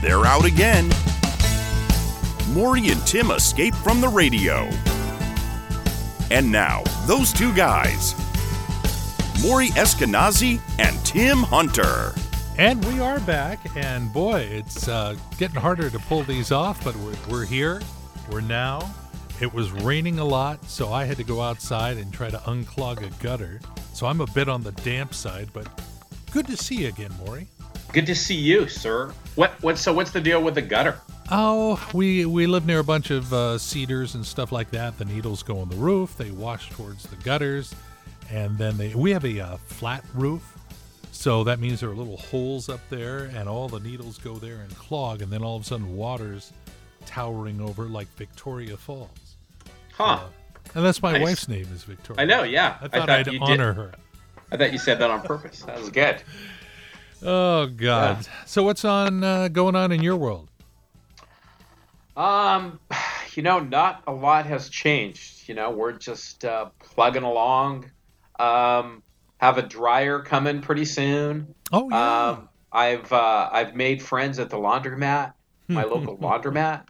they're out again. Maury and Tim escape from the radio. And now, those two guys Maury Eskenazi and Tim Hunter. And we are back, and boy, it's uh, getting harder to pull these off, but we're, we're here. We're now. It was raining a lot, so I had to go outside and try to unclog a gutter. So I'm a bit on the damp side, but good to see you again, Maury. Good to see you, sir. What? What? So, what's the deal with the gutter? Oh, we we live near a bunch of uh, cedars and stuff like that. The needles go on the roof. They wash towards the gutters, and then they we have a uh, flat roof, so that means there are little holes up there, and all the needles go there and clog, and then all of a sudden water's towering over like Victoria Falls. Huh? Uh, and that's my Nice. wife's name is Victoria. I know. Yeah. I thought, I'd you honor did. her. I thought you said that on purpose. That was good. Oh God! So what's on uh, going on in your world? Um, you know, not a lot has changed. You know, we're just uh, plugging along. Um, have a dryer coming pretty soon. Oh yeah. Um, I've uh, I've made friends at the laundromat, my local laundromat,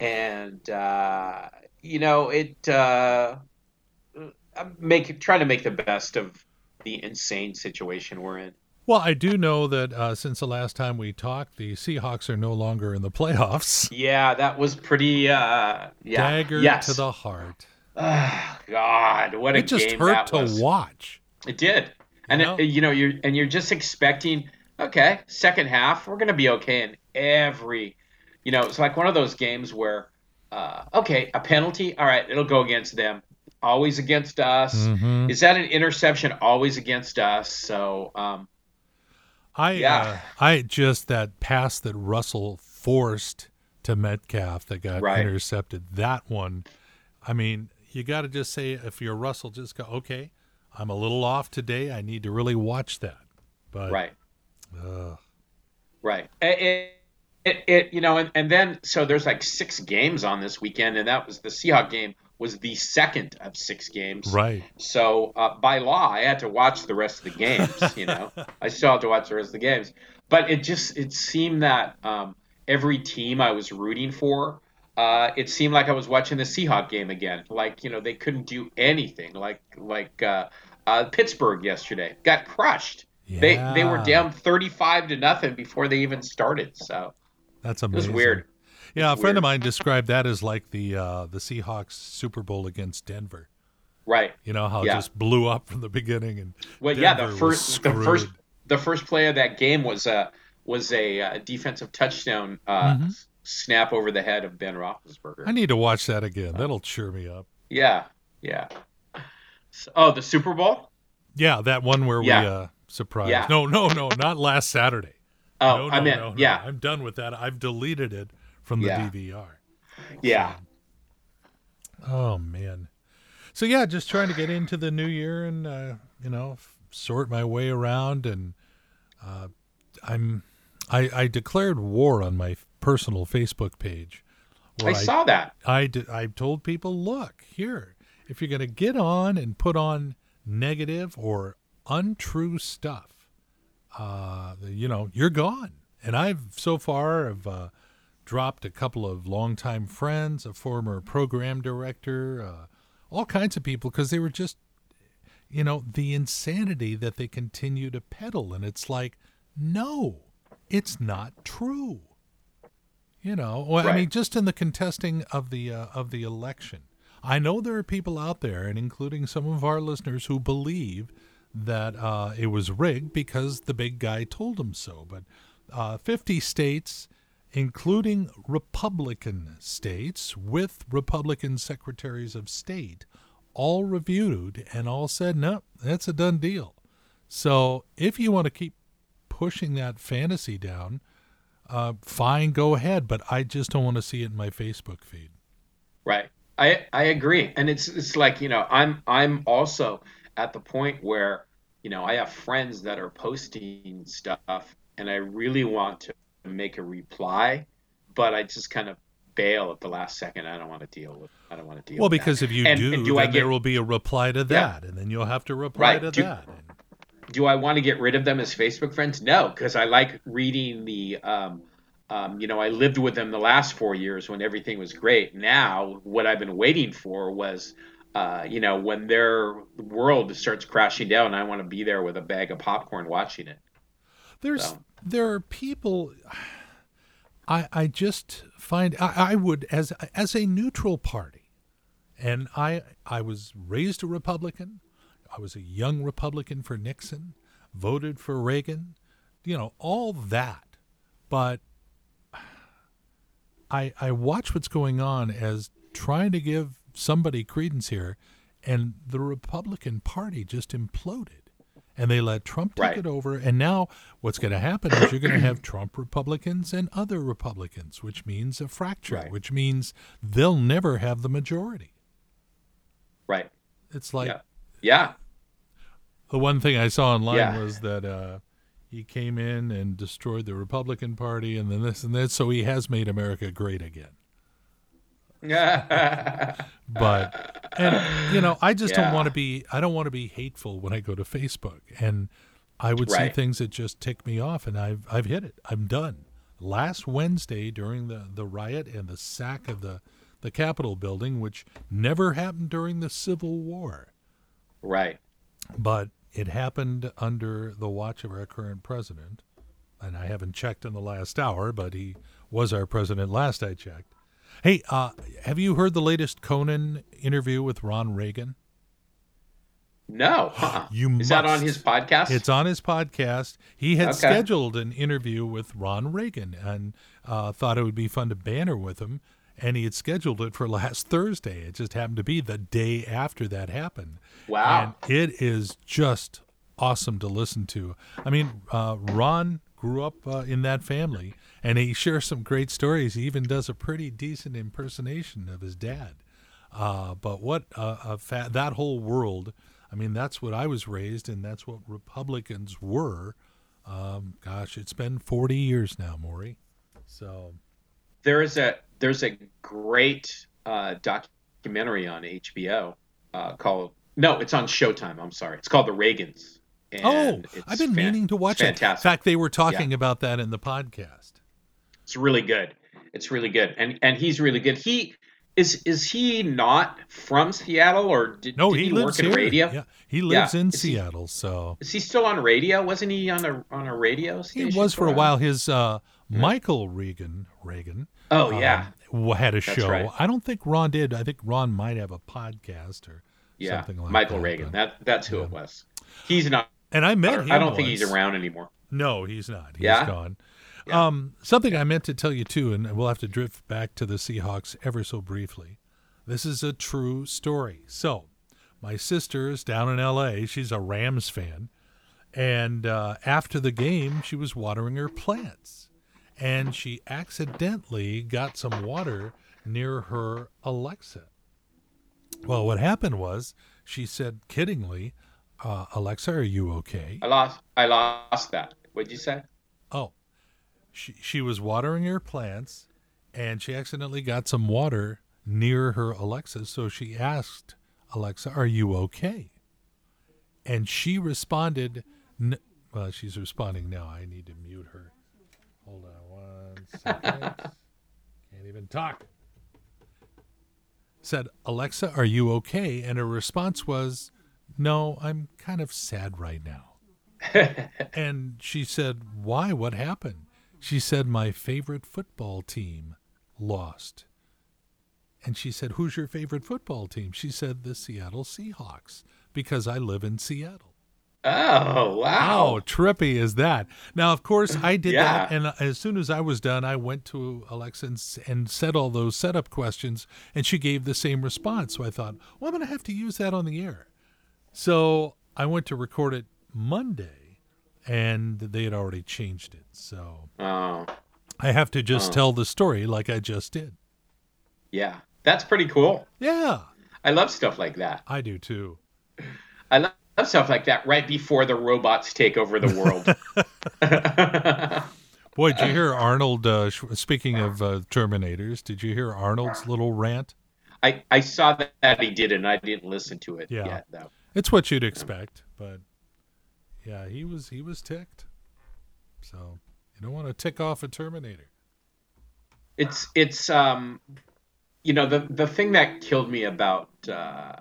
and uh, you know it. Uh, I'm make trying to make the best of the insane situation we're in. Well, I do know that uh, since the last time we talked, the Seahawks are no longer in the playoffs. Yeah, that was pretty. Uh, yeah, Dagger yes. to the heart. Ah, God, what a It just game hurt that to was. watch. It did, and know? It, you know you're and you're just expecting. Okay, second half we're gonna be okay in every. You know, it's like one of those games where, uh, okay, a penalty. All right, it'll go against them. Always against us. Mhm. Is that an interception? Always against us. So, um, I Yeah. uh, I just that pass that Russell forced to Metcalf that got Right. intercepted. That one, I mean, you got to just say if you're Russell, just go okay. I'm a little off today. I need to really watch that. But right. uh, Right. It, it, it, you know, and, and then so there's like six games on this weekend, and that was the Seahawk game was the second of six games. right. So uh, by law, I had to watch the rest of the games. You know, I still have to watch the rest of the games. But it just it seemed that um, every team I was rooting for, uh, it seemed like I was watching the Seahawk game again. Like you know, they couldn't do anything. Like like uh, uh, Pittsburgh yesterday got crushed. Yeah. They they were down thirty five to nothing before they even started. So That's it amazing. was weird. Yeah, a It's friend of mine described that as like the uh, the Seahawks Super Bowl against Denver. Right. You know how it just blew up from the beginning and Well, yeah, the first the first the first play of that game was a was a uh, defensive touchdown uh, Mhm. snap over the head of Ben Roethlisberger. I need to watch that again. That'll cheer me up. yeah, yeah. So- oh, the Super Bowl. Yeah, that one where Yeah. we uh surprised. Yeah. No, no, no, not last Saturday. Oh, no, no, I meant no, no. yeah, I'm done with that. I've deleted it from the Yeah. DVR. yeah. Oh man. So yeah, just trying to get into the new year and uh, you know f- sort my way around, and uh, I'm I, I declared war on my personal Facebook page. I saw that. I did, I told people, look here, if you're going to get on and put on negative or untrue stuff, uh, you know, you're gone. And I've so far have uh, dropped a couple of longtime friends, a former program director, uh, all kinds of people because they were just, you know, the insanity that they continue to peddle. And it's like, no, it's not true. You know, well, I mean, just in the contesting of the uh, of the election, I know there are people out there, and including some of our listeners, who believe that uh, it was rigged because the big guy told them so. But uh, 50 states, including Republican states with Republican secretaries of state, all reviewed and all said, no, that's a done deal. So if you want to keep pushing that fantasy down, uh, fine, go ahead. But I just don't want to see it in my Facebook feed. Right. I I agree, and it's it's like you know I'm I'm also at the point where you know I have friends that are posting stuff, and I really want to make a reply, but I just kind of bail at the last second. I don't want to deal with. I don't want to deal. Well, with that. because if you And- do, and do then I get- there will be a reply to that, and then you'll have to reply Right. to Do- that. do I want to get rid of them as Facebook friends? No, because I like reading the um, um, you know, I lived with them the last four years when everything was great. Now, what I've been waiting for was, uh, you know, when their world starts crashing down, I want to be there with a bag of popcorn watching it. There's so. There are people. I I just find I, I would as as a neutral party, and I I was raised a Republican. I was a young Republican for Nixon, voted for Reagan, you know, all that. But I I watch what's going on as trying to give somebody credence here, and the Republican Party just imploded. And they let Trump take right. it over. And now what's going to happen is you're going to have Trump Republicans and other Republicans, which means a fracture, right. which means they'll never have the majority. Right. It's like, yeah. yeah. The one thing I saw online yeah. was that uh, he came in and destroyed the Republican Party and then this and that. So he has made America great again. but and you know, I just yeah. don't want to be I don't want to be hateful when I go to Facebook and I would right. see things that just tick me off and I've I've hit it. I'm done. Last Wednesday during the the riot and the sack of the the Capitol building, which never happened during the Civil War. Right. But it happened under the watch of our current president, and I haven't checked in the last hour, but he was our president last I checked. Hey, uh, have you heard the latest Conan interview with Ron Reagan? No. Uh-uh. You Is must. that on his podcast? It's on his podcast. He had okay. scheduled an interview with Ron Reagan and uh, thought it would be fun to banter with him and he had scheduled it for last Thursday. It just happened to be the day after that happened. Wow. And it is just awesome to listen to. I mean, uh, Ron grew up uh, in that family, and he shares some great stories. He even does a pretty decent impersonation of his dad. Uh, but what a fa- that whole world, I mean, that's what I was raised, and that's what Republicans were. Um, gosh, it's been 40 years now, Maury. So there is a there's a great uh, documentary on HBO uh, called no, it's on Showtime. I'm sorry, it's called The Reagans. oh, I've been fan- meaning to watch it. In fact, they were talking yeah. about that in the podcast. It's really good. It's really good, and and he's really good. He is is he not from Seattle or did, no? Did he, he lives work here. in radio? Yeah, he lives yeah. in is Seattle. He, so is he still on radio? Wasn't he on a on a radio station? He was for a while. His uh, Michael Reagan Reagan Oh yeah, um, had a show. Right. I don't think Ron did. I think Ron might have a podcast or yeah, something like Michael that. Reagan. That that's who yeah. it was. He's not. And I met him. I don't once. think he's around anymore. No, he's not. He's yeah? gone. Yeah. Um, something I meant to tell you too, and we'll have to drift back to the Seahawks ever so briefly. This is a true story. So, my sister is down in L.A. She's a Rams fan, and uh, after the game, she was watering her plants and she accidentally got some water near her Alexa. Well, what happened was she said kiddingly, uh, "Alexa, are you okay?" I lost. I lost that. What'd you say? Oh, she she was watering her plants, and she accidentally got some water near her Alexa. So she asked Alexa, "Are you okay?" And she responded, "Well, she's responding now. I need to mute her." Hold on one second. Can't even talk. Said, Alexa, are you okay? And her response was, No, I'm kind of sad right now. and she said, Why? What happened? She said, My favorite football team lost. And she said, Who's your favorite football team? She said, The Seattle Seahawks, because I live in Seattle. Oh, wow. How trippy is that? Now, of course, I did yeah. that. And as soon as I was done, I went to Alexa and, and said all those setup questions, and she gave the same response. So I thought, well, I'm going to have to use that on the air. So I went to record it Monday, and they had already changed it. So oh. I have to just oh. tell the story like I just did. Yeah. That's pretty cool. Yeah. I love stuff like that. I do too. I love stuff like that right before the robots take over the world. Boy, did you hear Arnold? Uh, speaking of uh, Terminators, did you hear Arnold's little rant? I, I saw that he did, and I didn't listen to it yeah. yet. Though it's what you'd expect, but yeah, he was he was ticked. So you don't want to tick off a Terminator. it's it's um, you know the the thing that killed me about uh,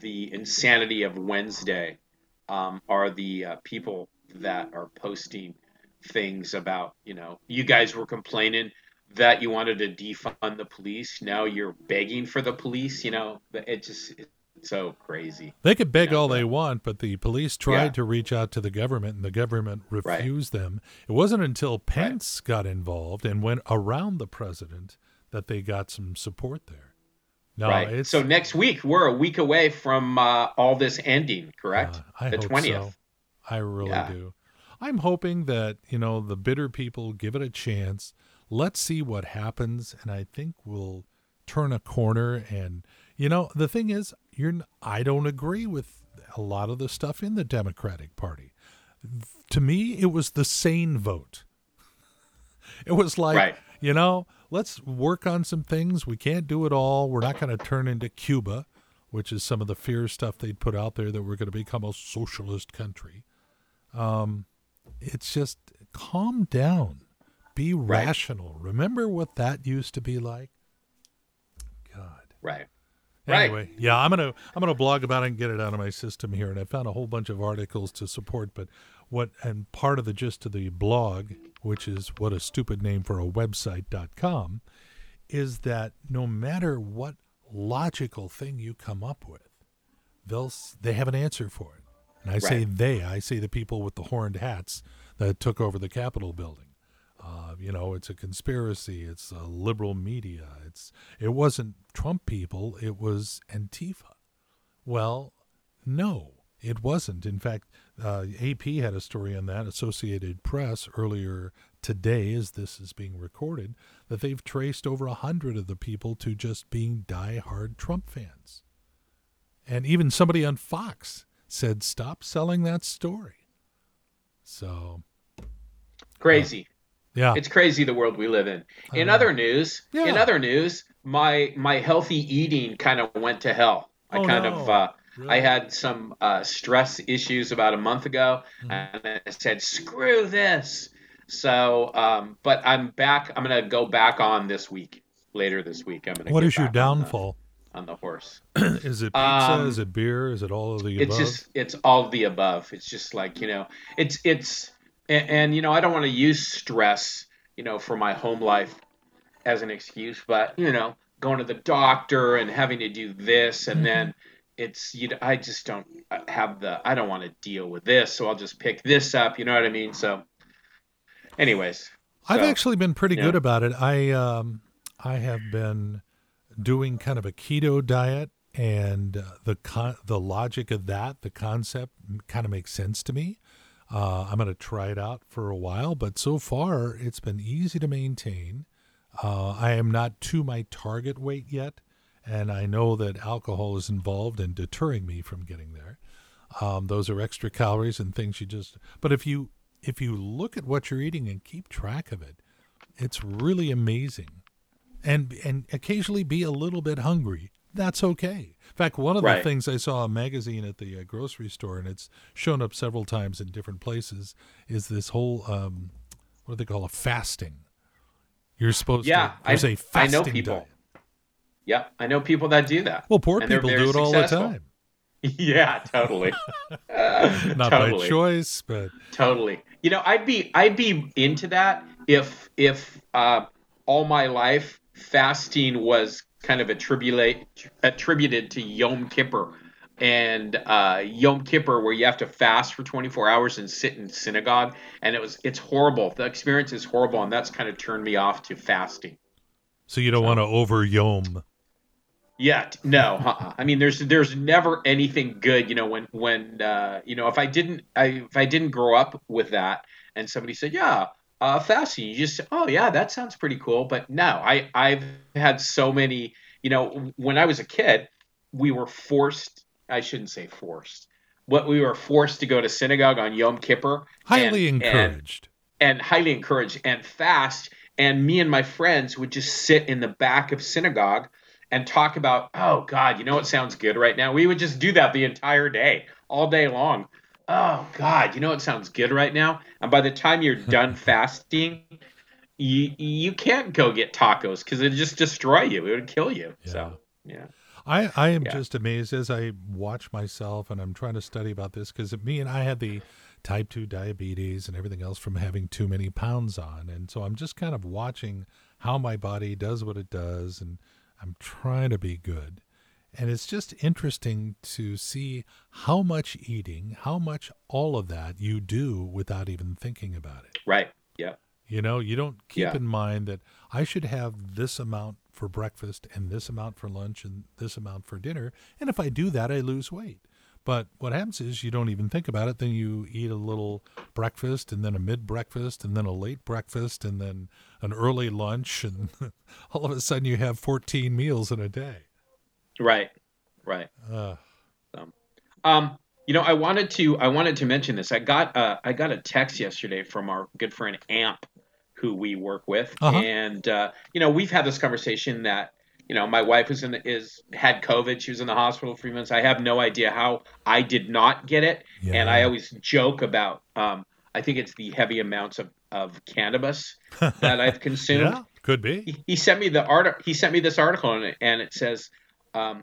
the insanity of Wednesday um, are the uh, people that are posting things about you know you guys were complaining that you wanted to defund the police now you're begging for the police you know it just it's so crazy They could beg You know, all they want, but the police tried Yeah. to reach out to the government, and the government Right. refused them. It wasn't until Pence got involved and went around the president that they got some support there. No, right it's so next week we're a week away from uh, all this ending correct uh, the 20th so. I really Yeah. do. I'm hoping that you know the bitter people give it a chance. Let's see what happens, and I think we'll turn a corner. And you know, the thing is, you're I don't agree with a lot of the stuff in the Democratic Party. To me, it was the sane vote. It was like, Right. you know, let's work on some things. We can't do it all. We're not going to turn into Cuba, which is some of the fear stuff they'd put out there that we're going to become a socialist country. Um, it's just calm down, be Right. rational. Remember what that used to be like? God. right Right. Anyway, yeah, I'm gonna I'm gonna blog about it and get it out of my system here, and I found a whole bunch of articles to support. But what and part of the gist of the blog, which is what a stupid name for a website.com, is that no matter what logical thing you come up with, they'll they have an answer for it. And I say they, I say the people with the horned hats that took over the Capitol building. Uh, you know, it's a conspiracy. It's a liberal media. It's it wasn't Trump people. It was Antifa. Well, no, it wasn't. In fact, uh, AP had a story on that. Associated Press earlier today, as this is being recorded, that they've traced over a hundred of the people to just being die-hard Trump fans. And even somebody on Fox said, "Stop selling that story." So, crazy yeah, it's crazy the world we live in. In other news, in other news, my my healthy eating kind of went to hell. I Oh, kind no. of uh, Really? I had some uh, stress issues about a month ago, Mm-hmm. and I said, "Screw this." So, um, but I'm back. I'm gonna go back on this week. Later this week, I'm gonna. What is your back on the- downfall? on the horse? is it pizza? Um, is it beer? Is it all of the it's above? just it's all of the above it's just like you know it's it's and, and you know i don't want to use stress you know for my home life as an excuse but you know going to the doctor and having to do this and then it's you know, i just don't have the i don't want to deal with this so i'll just pick this up you know what i mean so anyways I've so, actually been pretty yeah. good about it. I um, I have been doing kind of a keto diet, and uh, the con- the logic of that, the concept, kind of makes sense to me. Uh, I'm going to try it out for a while, but so far it's been easy to maintain. Uh, I am not to my target weight yet, and I know that alcohol is involved in deterring me from getting there. Um, those are extra calories and things you just. But if you if you look at what you're eating and keep track of it, it's really amazing. And and occasionally be a little bit hungry. That's okay. In fact, one of the things I saw a magazine at the uh, grocery store, and it's shown up several times in different places, is this whole um, what do they call a fasting? You're supposed Yeah, to. There's I- a fasting I know people. diet. yeah i know people that do that Well, poor people do it all the time. yeah totally Uh, Not totally. by choice, but Totally. You know, I'd be I'd be into that if if uh, all my life fasting was kind of attributed attributed to Yom Kippur and uh, Yom Kippur, where you have to fast for 24 hours and sit in synagogue, and it was it's horrible. The experience is horrible, and that's kind of turned me off to fasting. so you don't want to over yom. Yeah, no. Uh-uh. I mean, there's there's never anything good. You know, when when uh, you know if I didn't I if I didn't grow up with that, and somebody said, yeah, uh, fasting, you just oh yeah, that sounds pretty cool. But no, I I've had so many. You know, when I was a kid, we were forced. I shouldn't say forced. What we were forced to go to synagogue on Yom Kippur. Highly and- and- encouraged. and highly encouraged and fast. And me and my friends would just sit in the back of synagogue and talk about, oh God, you know what sounds good right now? We would just do that the entire day, all day long. Oh God, you know what sounds good right now? And by the time you're done fasting, you you can't go get tacos because it just destroy you. It would kill you. Yeah. So yeah. I, I am Yeah. just amazed as I watch myself and I'm trying to study about this because me and I had the type 2 diabetes and everything else from having too many pounds on. And so I'm just kind of watching how my body does what it does and I'm trying to be good. And it's just interesting to see how much eating, how much all of that you do without even thinking about it. Right. Yeah. You know, you don't keep Yeah. in mind that I should have this amount for breakfast and this amount for lunch and this amount for dinner. And if I do that, I lose weight. But what happens is you don't even think about it. Then you eat a little breakfast and then a mid breakfast and then a late breakfast and then an early lunch. And all of a sudden you have 14 meals in a day. Right. Right. Uh, Um, you know, I wanted to I wanted to mention this. I got uh, I got a text yesterday from our good friend Amp, who we work with, Uh-huh. and uh, you know we've had this conversation that you know my wife was in the, is had COVID. She was in the hospital for three months. I have no idea how I did not get it, and I always joke about. Um, I think it's the heavy amounts of, of cannabis that I've consumed yeah, could be. he, he sent me the art. He sent me this article, and it, and it says, um,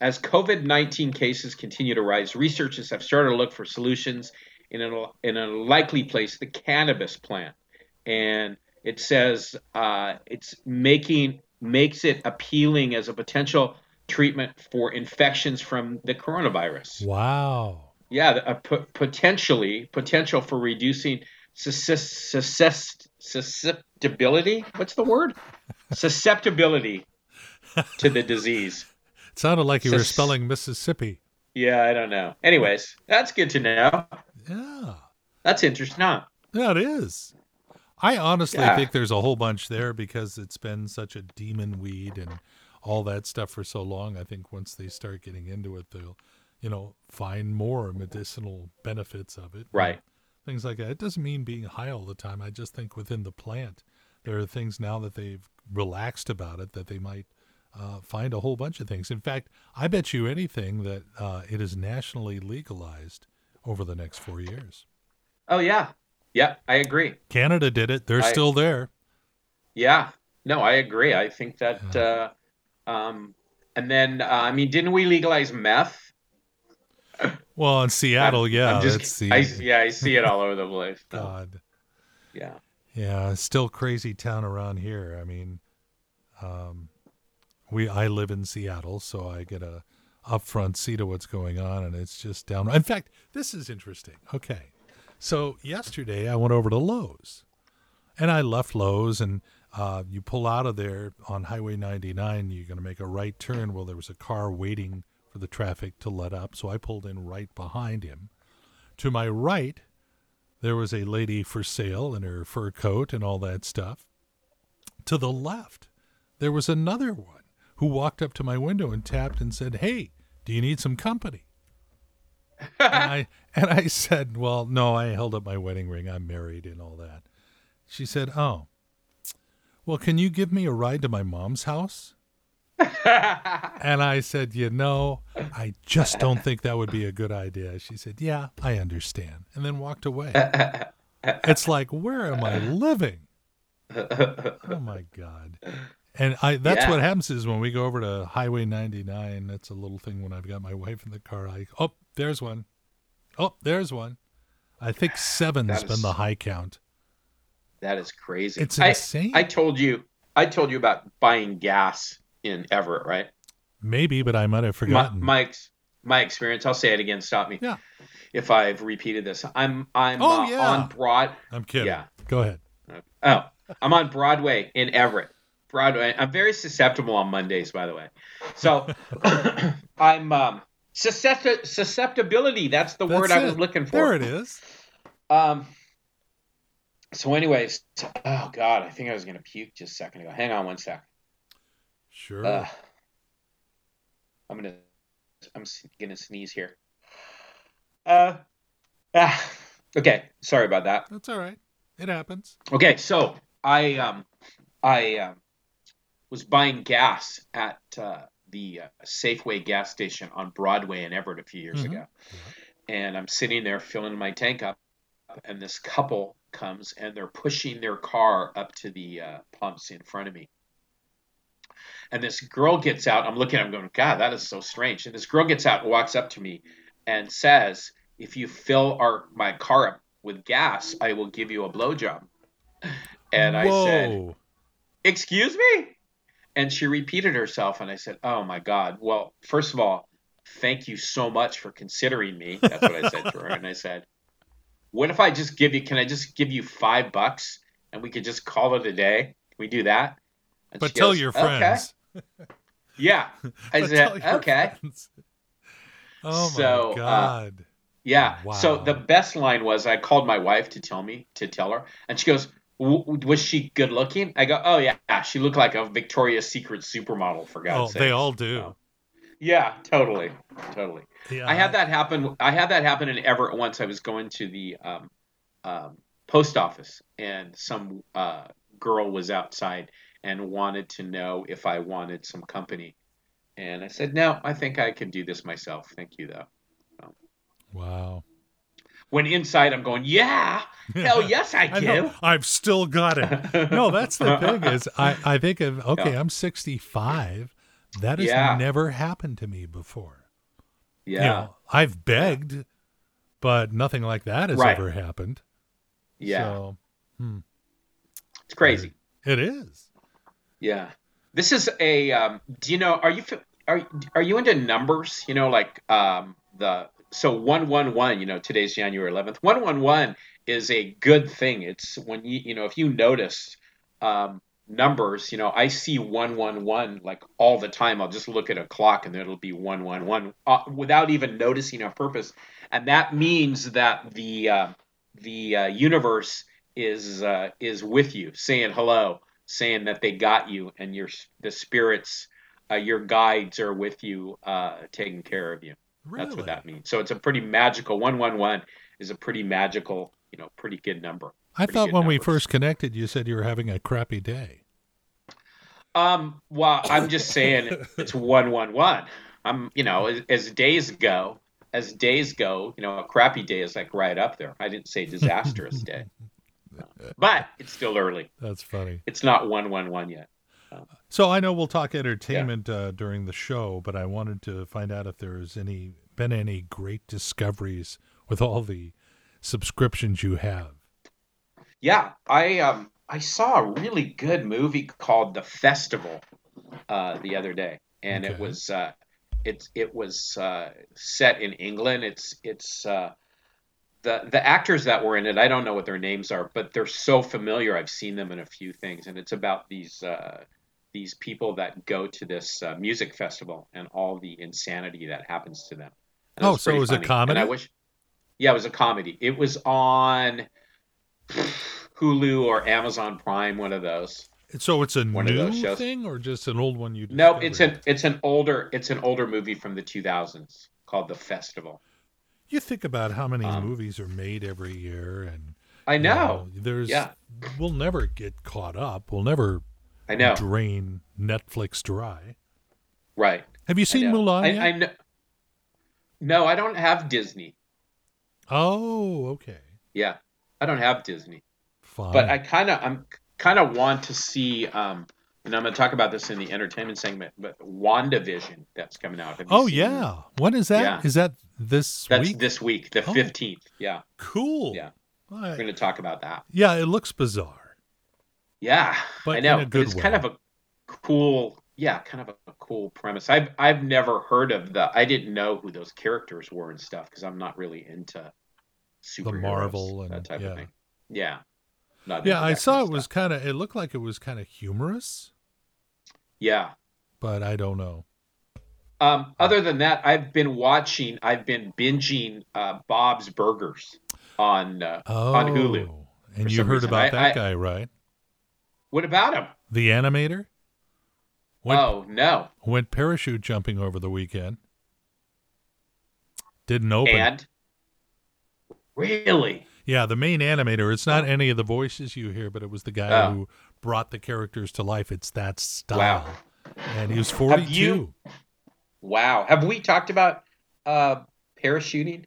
as COVID nineteen cases continue to rise, researchers have started to look for solutions in a in a likely place, the cannabis plant, and it says uh, it's making makes it appealing as a potential treatment for infections from the coronavirus. Wow. Yeah, uh, p- potentially potential for reducing susceptibility. What's the word? Susceptibility to the disease. It sounded like you were spelling Mississippi. Yeah, I don't know. Anyways, that's good to know. Yeah. That's interesting. Huh? Yeah, it is. I honestly Yeah. think there's a whole bunch there because it's been such a demon weed and all that stuff for so long. I think once they start getting into it, they'll, you know, find more medicinal benefits of it. Right. Things like that. It doesn't mean being high all the time. I just think within the plant, there are things now that they've relaxed about it that they might uh, find a whole bunch of things. In fact, I bet you anything that uh, it is nationally legalized over the next four years. Oh yeah, yeah. I agree. Canada did it. They're I- still there. Yeah. No, I agree. I think that. Uh, um, and then uh, I mean, didn't we legalize meth? Well, in Seattle, I'm- yeah, I'm just, I, yeah, I see it all over the place. God. yeah. Yeah, still crazy town around here. I mean, um, we I live in Seattle, so I get a upfront seat of what's going on, and it's just down. In fact, this is interesting. Okay, so yesterday I went over to Lowe's, and I left Lowe's, and uh, you pull out of there on Highway 99. You're going to make a right turn. Well, there was a car waiting for the traffic to let up, so I pulled in right behind him. To my right, there was a lady for sale in her fur coat and all that stuff. To the left, there was another one who walked up to my window and tapped and said, "Hey, do you need some company?" and I and I said, "Well, no, I held up my wedding ring. I'm married and all that." She said, "Oh, well, can you give me a ride to my mom's house?" and I said, "You know, I just don't think that would be a good idea." She said, "Yeah, I understand," and then walked away. it's like, where am I living? Oh my god. And I that's Yeah. what happens is when we go over to Highway 99, that's a little thing when I've got my wife in the car, I oh, there's one. Oh, there's one. I think seven's That been the high count. That is crazy. It's I- insane. I, told you. I told you about buying gas in Everett, right? Maybe, but I might have forgotten. my ex- my experience. I'll say it again. Stop me. Yeah. If I've repeated this, I'm I'm Oh, uh, yeah. on Broad. I'm kidding. Yeah. Go ahead. Oh, I'm on Broadway in Everett. Broadway. I'm very susceptible on Mondays, by the way. So I'm um, suscept- susceptibility. That's the word That's I was looking for. There it is. Um. So, anyways, oh god, I think I was gonna puke just a second ago. Hang on one sec. Sure. Uh, I'm gonna, I'm gonna sneeze here. Uh. Ah, okay, sorry about that. That's all right. It happens. Okay, so I um, I um, was buying gas at uh, the uh, Safeway gas station on Broadway in Everett a few years Mhm. ago, and I'm sitting there filling my tank up, and this couple comes and they're pushing their car up to the uh, pumps in front of me. And this girl gets out. I'm looking. I'm going, God, that is so strange. And this girl gets out and walks up to me and says, "If you fill our my car up with gas, I will give you a blowjob." And I said, excuse me and she repeated herself and i said oh my god well first of all thank you so much for considering me that's what i said to her and i said what if i just give you can i just give you five bucks and we could just call it a day we do that and But tell goes, your "Okay." friends. yeah i said okay friends. Oh So, uh, my god. Yeah. So the best line was I called my wife to tell me to tell her, and she goes, "W- "Was she good looking?" I go, "Oh yeah, she looked like a Victoria's Secret supermodel for oh, God's sake." they all do. So, yeah, totally, totally. yeah, I had that happen. I had that happen in Everett once. I was going to the um, um, post office, and some uh, girl was outside and wanted to know if I wanted some company, and I said, "No, I think I can do this myself. Thank you, though." Wow. When inside, I'm going, "Yeah, hell yes, I I do." know. I've still got it. No, that's the thing is I, I think of okay, Yeah. I'm 65. That has Yeah. never happened to me before. Yeah, You know, I've begged, but nothing like that has Right. ever happened. yeah, So it's crazy. it is. Yeah. This is a. Um, do you know? Are you are are you into numbers? You know, like um, the so one one one. You know, today's January eleventh. One one one is a good thing. It's when you you know if you notice um, numbers. You know, I see one one one like all the time. I'll just look at a clock and it'll be one one one uh, without even noticing on purpose, and that means that the uh, the uh, universe is uh, is with you, saying hello saying that they got you and your the spirits uh, your guides are with you taking care of you Really? that's what that means. So it's a pretty magical 111 is a pretty magical you know pretty good number. I thought good when we first connected, you said you were having a crappy day. um well i'm just saying it's 111 i'm you know as, as days go as days go you know a crappy day is like right up there. I didn't say disastrous day. But it's still early. That's funny. it's not 111 yet So I know we'll talk entertainment uh, during the show, but I wanted to find out if there's any been any great discoveries with all the subscriptions you have. Yeah, I um I saw a really good movie called The Festival uh, the other day, and it was uh, it's it was uh, set in England. It's it's uh, the the actors that were in it. I don't know what their names are, but they're so familiar. I've seen them in a few things, and it's about these uh, these people that go to this uh, music festival and all the insanity that happens to them. And Oh, so it was a comedy? And I wish, yeah, it was a comedy. It was on Hulu or Amazon Prime, one of those. So it's a One new thing or just an old one you No, it's an it's an older it's an older movie from the 2000s called The Festival. You think about how many Um, movies are made every year and I you know. there's Yeah. we'll never get caught up. We'll never I know. drain Netflix dry. Right. Have you I seen know. Mulan I? I know. No, I don't have Disney. Oh, okay. Yeah, I don't have Disney. Fine. But I kind of I'm kind of want to see um and I'm going to talk about this in the entertainment segment, but WandaVision that's coming out. Oh yeah. When is that? Is Yeah. that this That's week? this week, the Oh. 15th. Yeah. cool. Yeah. I- We're going to talk about that. yeah, it looks bizarre. Yeah, But I know. in a good it's kind of a cool, yeah, kind of a cool premise. I've I've never heard of the. I didn't know who those characters were and stuff because I'm not really into superheroes, Marvel and- that type yeah. of thing. Yeah, not Yeah, I saw it was kind of. It looked like it was kind of humorous, Yeah. but I don't know. Um, other than that, I've been watching. I've been binging uh, Bob's Burgers on uh, Oh, on Hulu. And you heard reason. about I- that I- guy, right? What about him? The animator went oh no! went parachute jumping over the weekend. Didn't open. And really, Yeah, the main animator. It's not any of the voices you hear, but it was the guy Oh. who brought the characters to life. It's that style. Wow. And he was Have 42. you- wow. Have we talked about uh, parachuting?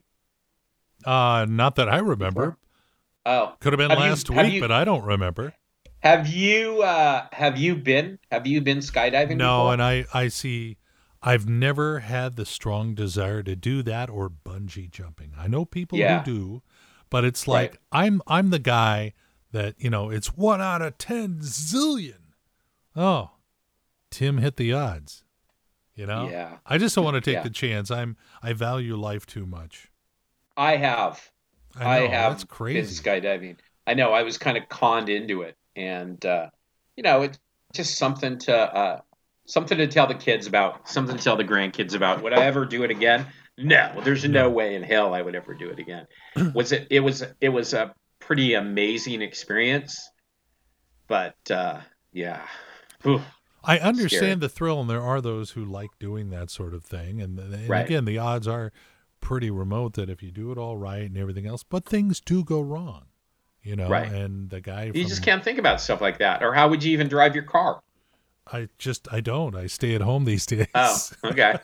Uh, not that I remember. Oh, Could have been Have last have week, you- but I don't remember. Have you uh, have you been have you been skydiving? No, before? and I I see. I've never had the strong desire to do that or bungee jumping. I know people Yeah. who do, but it's like Right. I'm I'm the guy that you know it's one out of ten zillion. Oh, Tim hit the odds. You know, Yeah. I just don't want to take Yeah. the chance. I'm I value life too much. I have. I, know, have that's crazy. been skydiving. I know I was kind of conned into it, and uh, you know, it's just something to uh, something to tell the kids about, something to tell the grandkids about. Would I ever do it again? No, there's no way in hell I would ever do it again. was it? It was. It was a pretty amazing experience, but uh, yeah. I understand Scary. the thrill, and there are those who like doing that sort of thing. And, and Right. again, the odds are pretty remote that if you do it all right and everything else, but things do go wrong, you know. Right. And the guy, You from, just can't think about stuff like that. Or how would you even drive your car? I just, I don't. I stay at home these days. Oh, okay.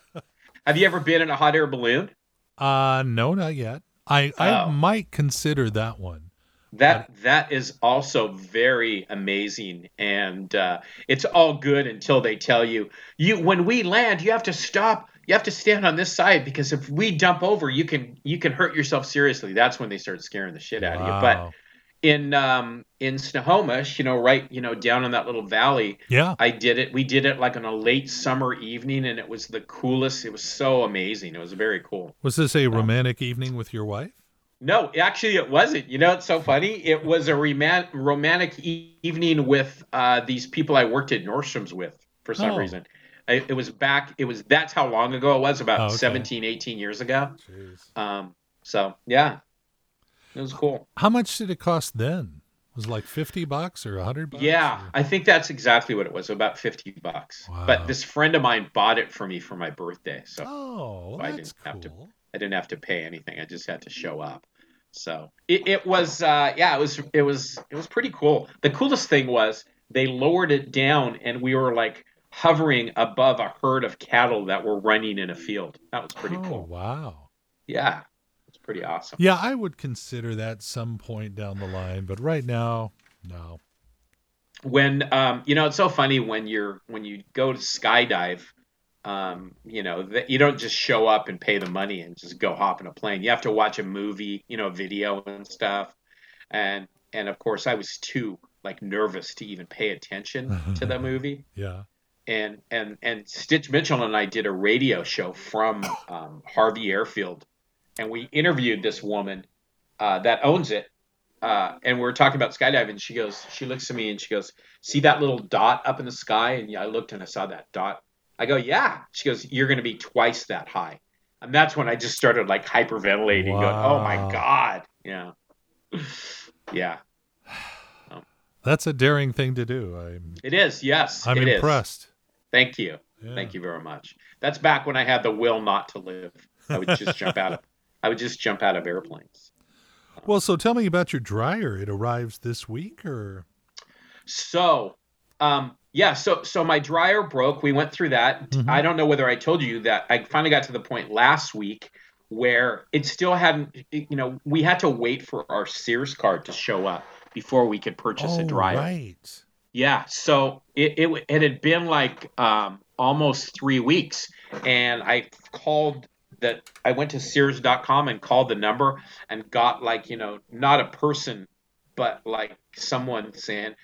Have you ever been in a hot air balloon? uh, no, not yet. I, I Oh. might consider that one. That that is also very amazing, and uh, it's all good until they tell you you when we land, you have to stop. You have to stand on this side because if we dump over, you can you can hurt yourself seriously. That's when they start scaring the shit out of you. But. In um, in Snohomish, you know, right, you know, down in that little valley, yeah. I did it. We did it like on a late summer evening, and it was the coolest. It was so amazing. It was very cool. Was this a romantic evening with your wife? No, actually, it wasn't. You know, it's so funny. It was a roman- romantic e- evening with uh, these people I worked at Nordstrom's with for some Oh. reason. I, it was back. It was that's how long ago it was. About Oh, okay. 17, 18 years ago. Jeez. Um, so yeah, it was cool. How much did it cost then? It Was like 50 bucks or 100 bucks? Yeah, or- I think that's exactly what it was. About fifty bucks. Wow. But this friend of mine bought it for me for my birthday, so Oh, well, I didn't have to- I didn't have to pay anything. I just had to show up. So it, it was uh, yeah, it was it was it was pretty cool. The coolest thing was they lowered it down and we were like hovering above a herd of cattle that were running in a field. That was pretty oh, cool. wow. Yeah. Pretty awesome. Yeah, I would consider that some point down the line, but right now, no. When um you know it's so funny when you're when you go to skydive um, you know, that you don't just show up and pay the money and just go hop in a plane. You have to watch a movie, you know, video and stuff. And and of course, I was too like nervous to even pay attention to the movie. Yeah. And and and Stitch Mitchell and I did a radio show from um, Harvey Airfield, and we interviewed this woman uh, that owns it. Uh, and we are talking about skydiving. She goes, she looks at me and she goes, "See that little dot up in the sky?" And I looked and I saw that dot. I go, yeah. She goes, you're going to be twice that high. And that's when I just started like hyperventilating, going, oh my God. Yeah. yeah. That's a daring thing to do. I'm It is. Yes. I'm it is. impressed. Thank you. Yeah. Thank you very much. That's back when I had the will not to live. I would just jump out of I would just jump out of airplanes. Well, so tell me about your dryer. It arrives this week or So, um, yeah, so so my dryer broke. We went through that. Mhm. I don't know whether I told you that I finally got to the point last week where it still hadn't. You know, we had to wait for our Sears card to show up before we could purchase a oh, dryer. right. Yeah, so it, it it had been like um, almost three weeks, and I called that. I went to Sears.com and called the number and got like you know not a person, but like someone saying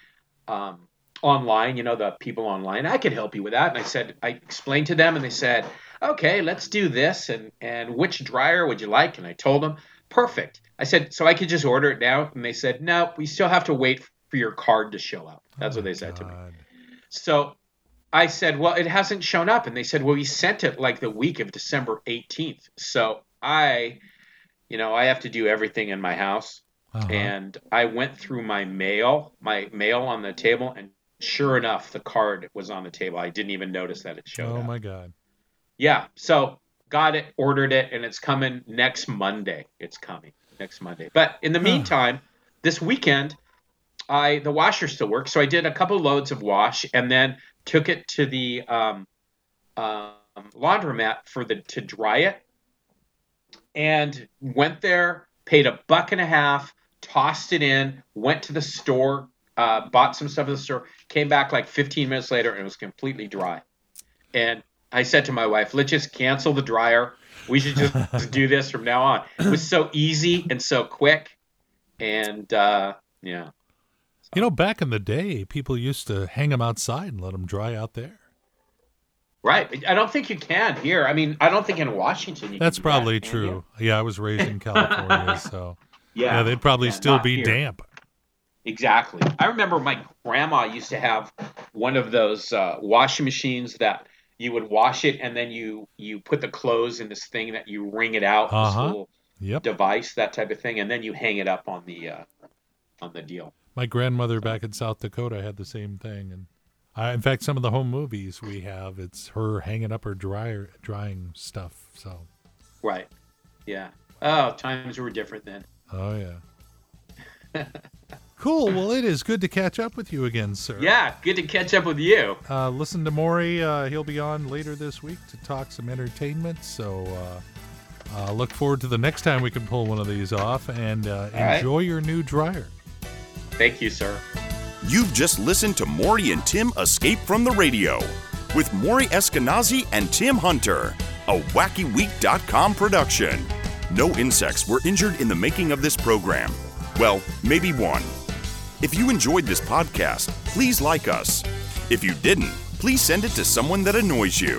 um, online. You know the people online. I could help you with that, and I said I explained to them, and they said, okay, let's do this, and and which dryer would you like? And I told them, perfect. I said so I could just order it now, and they said no, we still have to wait for your card to show up. That's Oh, what they said to me. So I said, well, it hasn't shown up. And they said, well, we sent it like the week of December 18th. So I, you know, I have to do everything in my house. Uh-huh. And I went through my mail, my mail on the table, and sure enough, the card was on the table. I didn't even notice that it showed oh up. Oh my God. Yeah. So got it, ordered it, and it's coming next Monday. It's coming next Monday. But in the meantime, this weekend, I the washer still works, so I did a couple loads of wash and then took it to the um, um, laundromat for the to dry it, and went there, paid a buck and a half, tossed it in, went to the store, uh, bought some stuff at the store, came back like 15 minutes later, and it was completely dry. And I said to my wife, let's just cancel the dryer. We should just do this from now on. It was so easy and so quick. And uh, yeah. You know, back in the day, people used to hang them outside and let them dry out there. Right. I don't think you can here. I mean, I don't think in Washington. That's probably that, true. Yeah, I was raised in California, so yeah, yeah they'd probably yeah, still be here. damp. Exactly. I remember my grandma used to have one of those uh, washing machines that you would wash it and then you you put the clothes in this thing that you wring it out, uh-huh. this little yep. device, that type of thing, and then you hang it up on the uh, on the deal. My grandmother back in South Dakota had the same thing, and uh, in fact, some of the home movies we have, it's her hanging up her dryer, drying stuff. So, right, yeah. Oh, times were different then. Oh yeah. cool. Well, it is good to catch up with you again, sir. Yeah, good to catch up with you. Uh, listen to Maury. Uh, he'll be on later this week to talk some entertainment. So, uh, uh look forward to the next time we can pull one of these off and uh, enjoy right. your new dryer. Thank you, sir. You've just listened to Maury and Tim Escape from the Radio with Maury Eskenazi and Tim Hunter, a WackyWeek.com production. No insects were injured in the making of this program. Well, maybe one. If you enjoyed this podcast, please like us. If you didn't, please send it to someone that annoys you.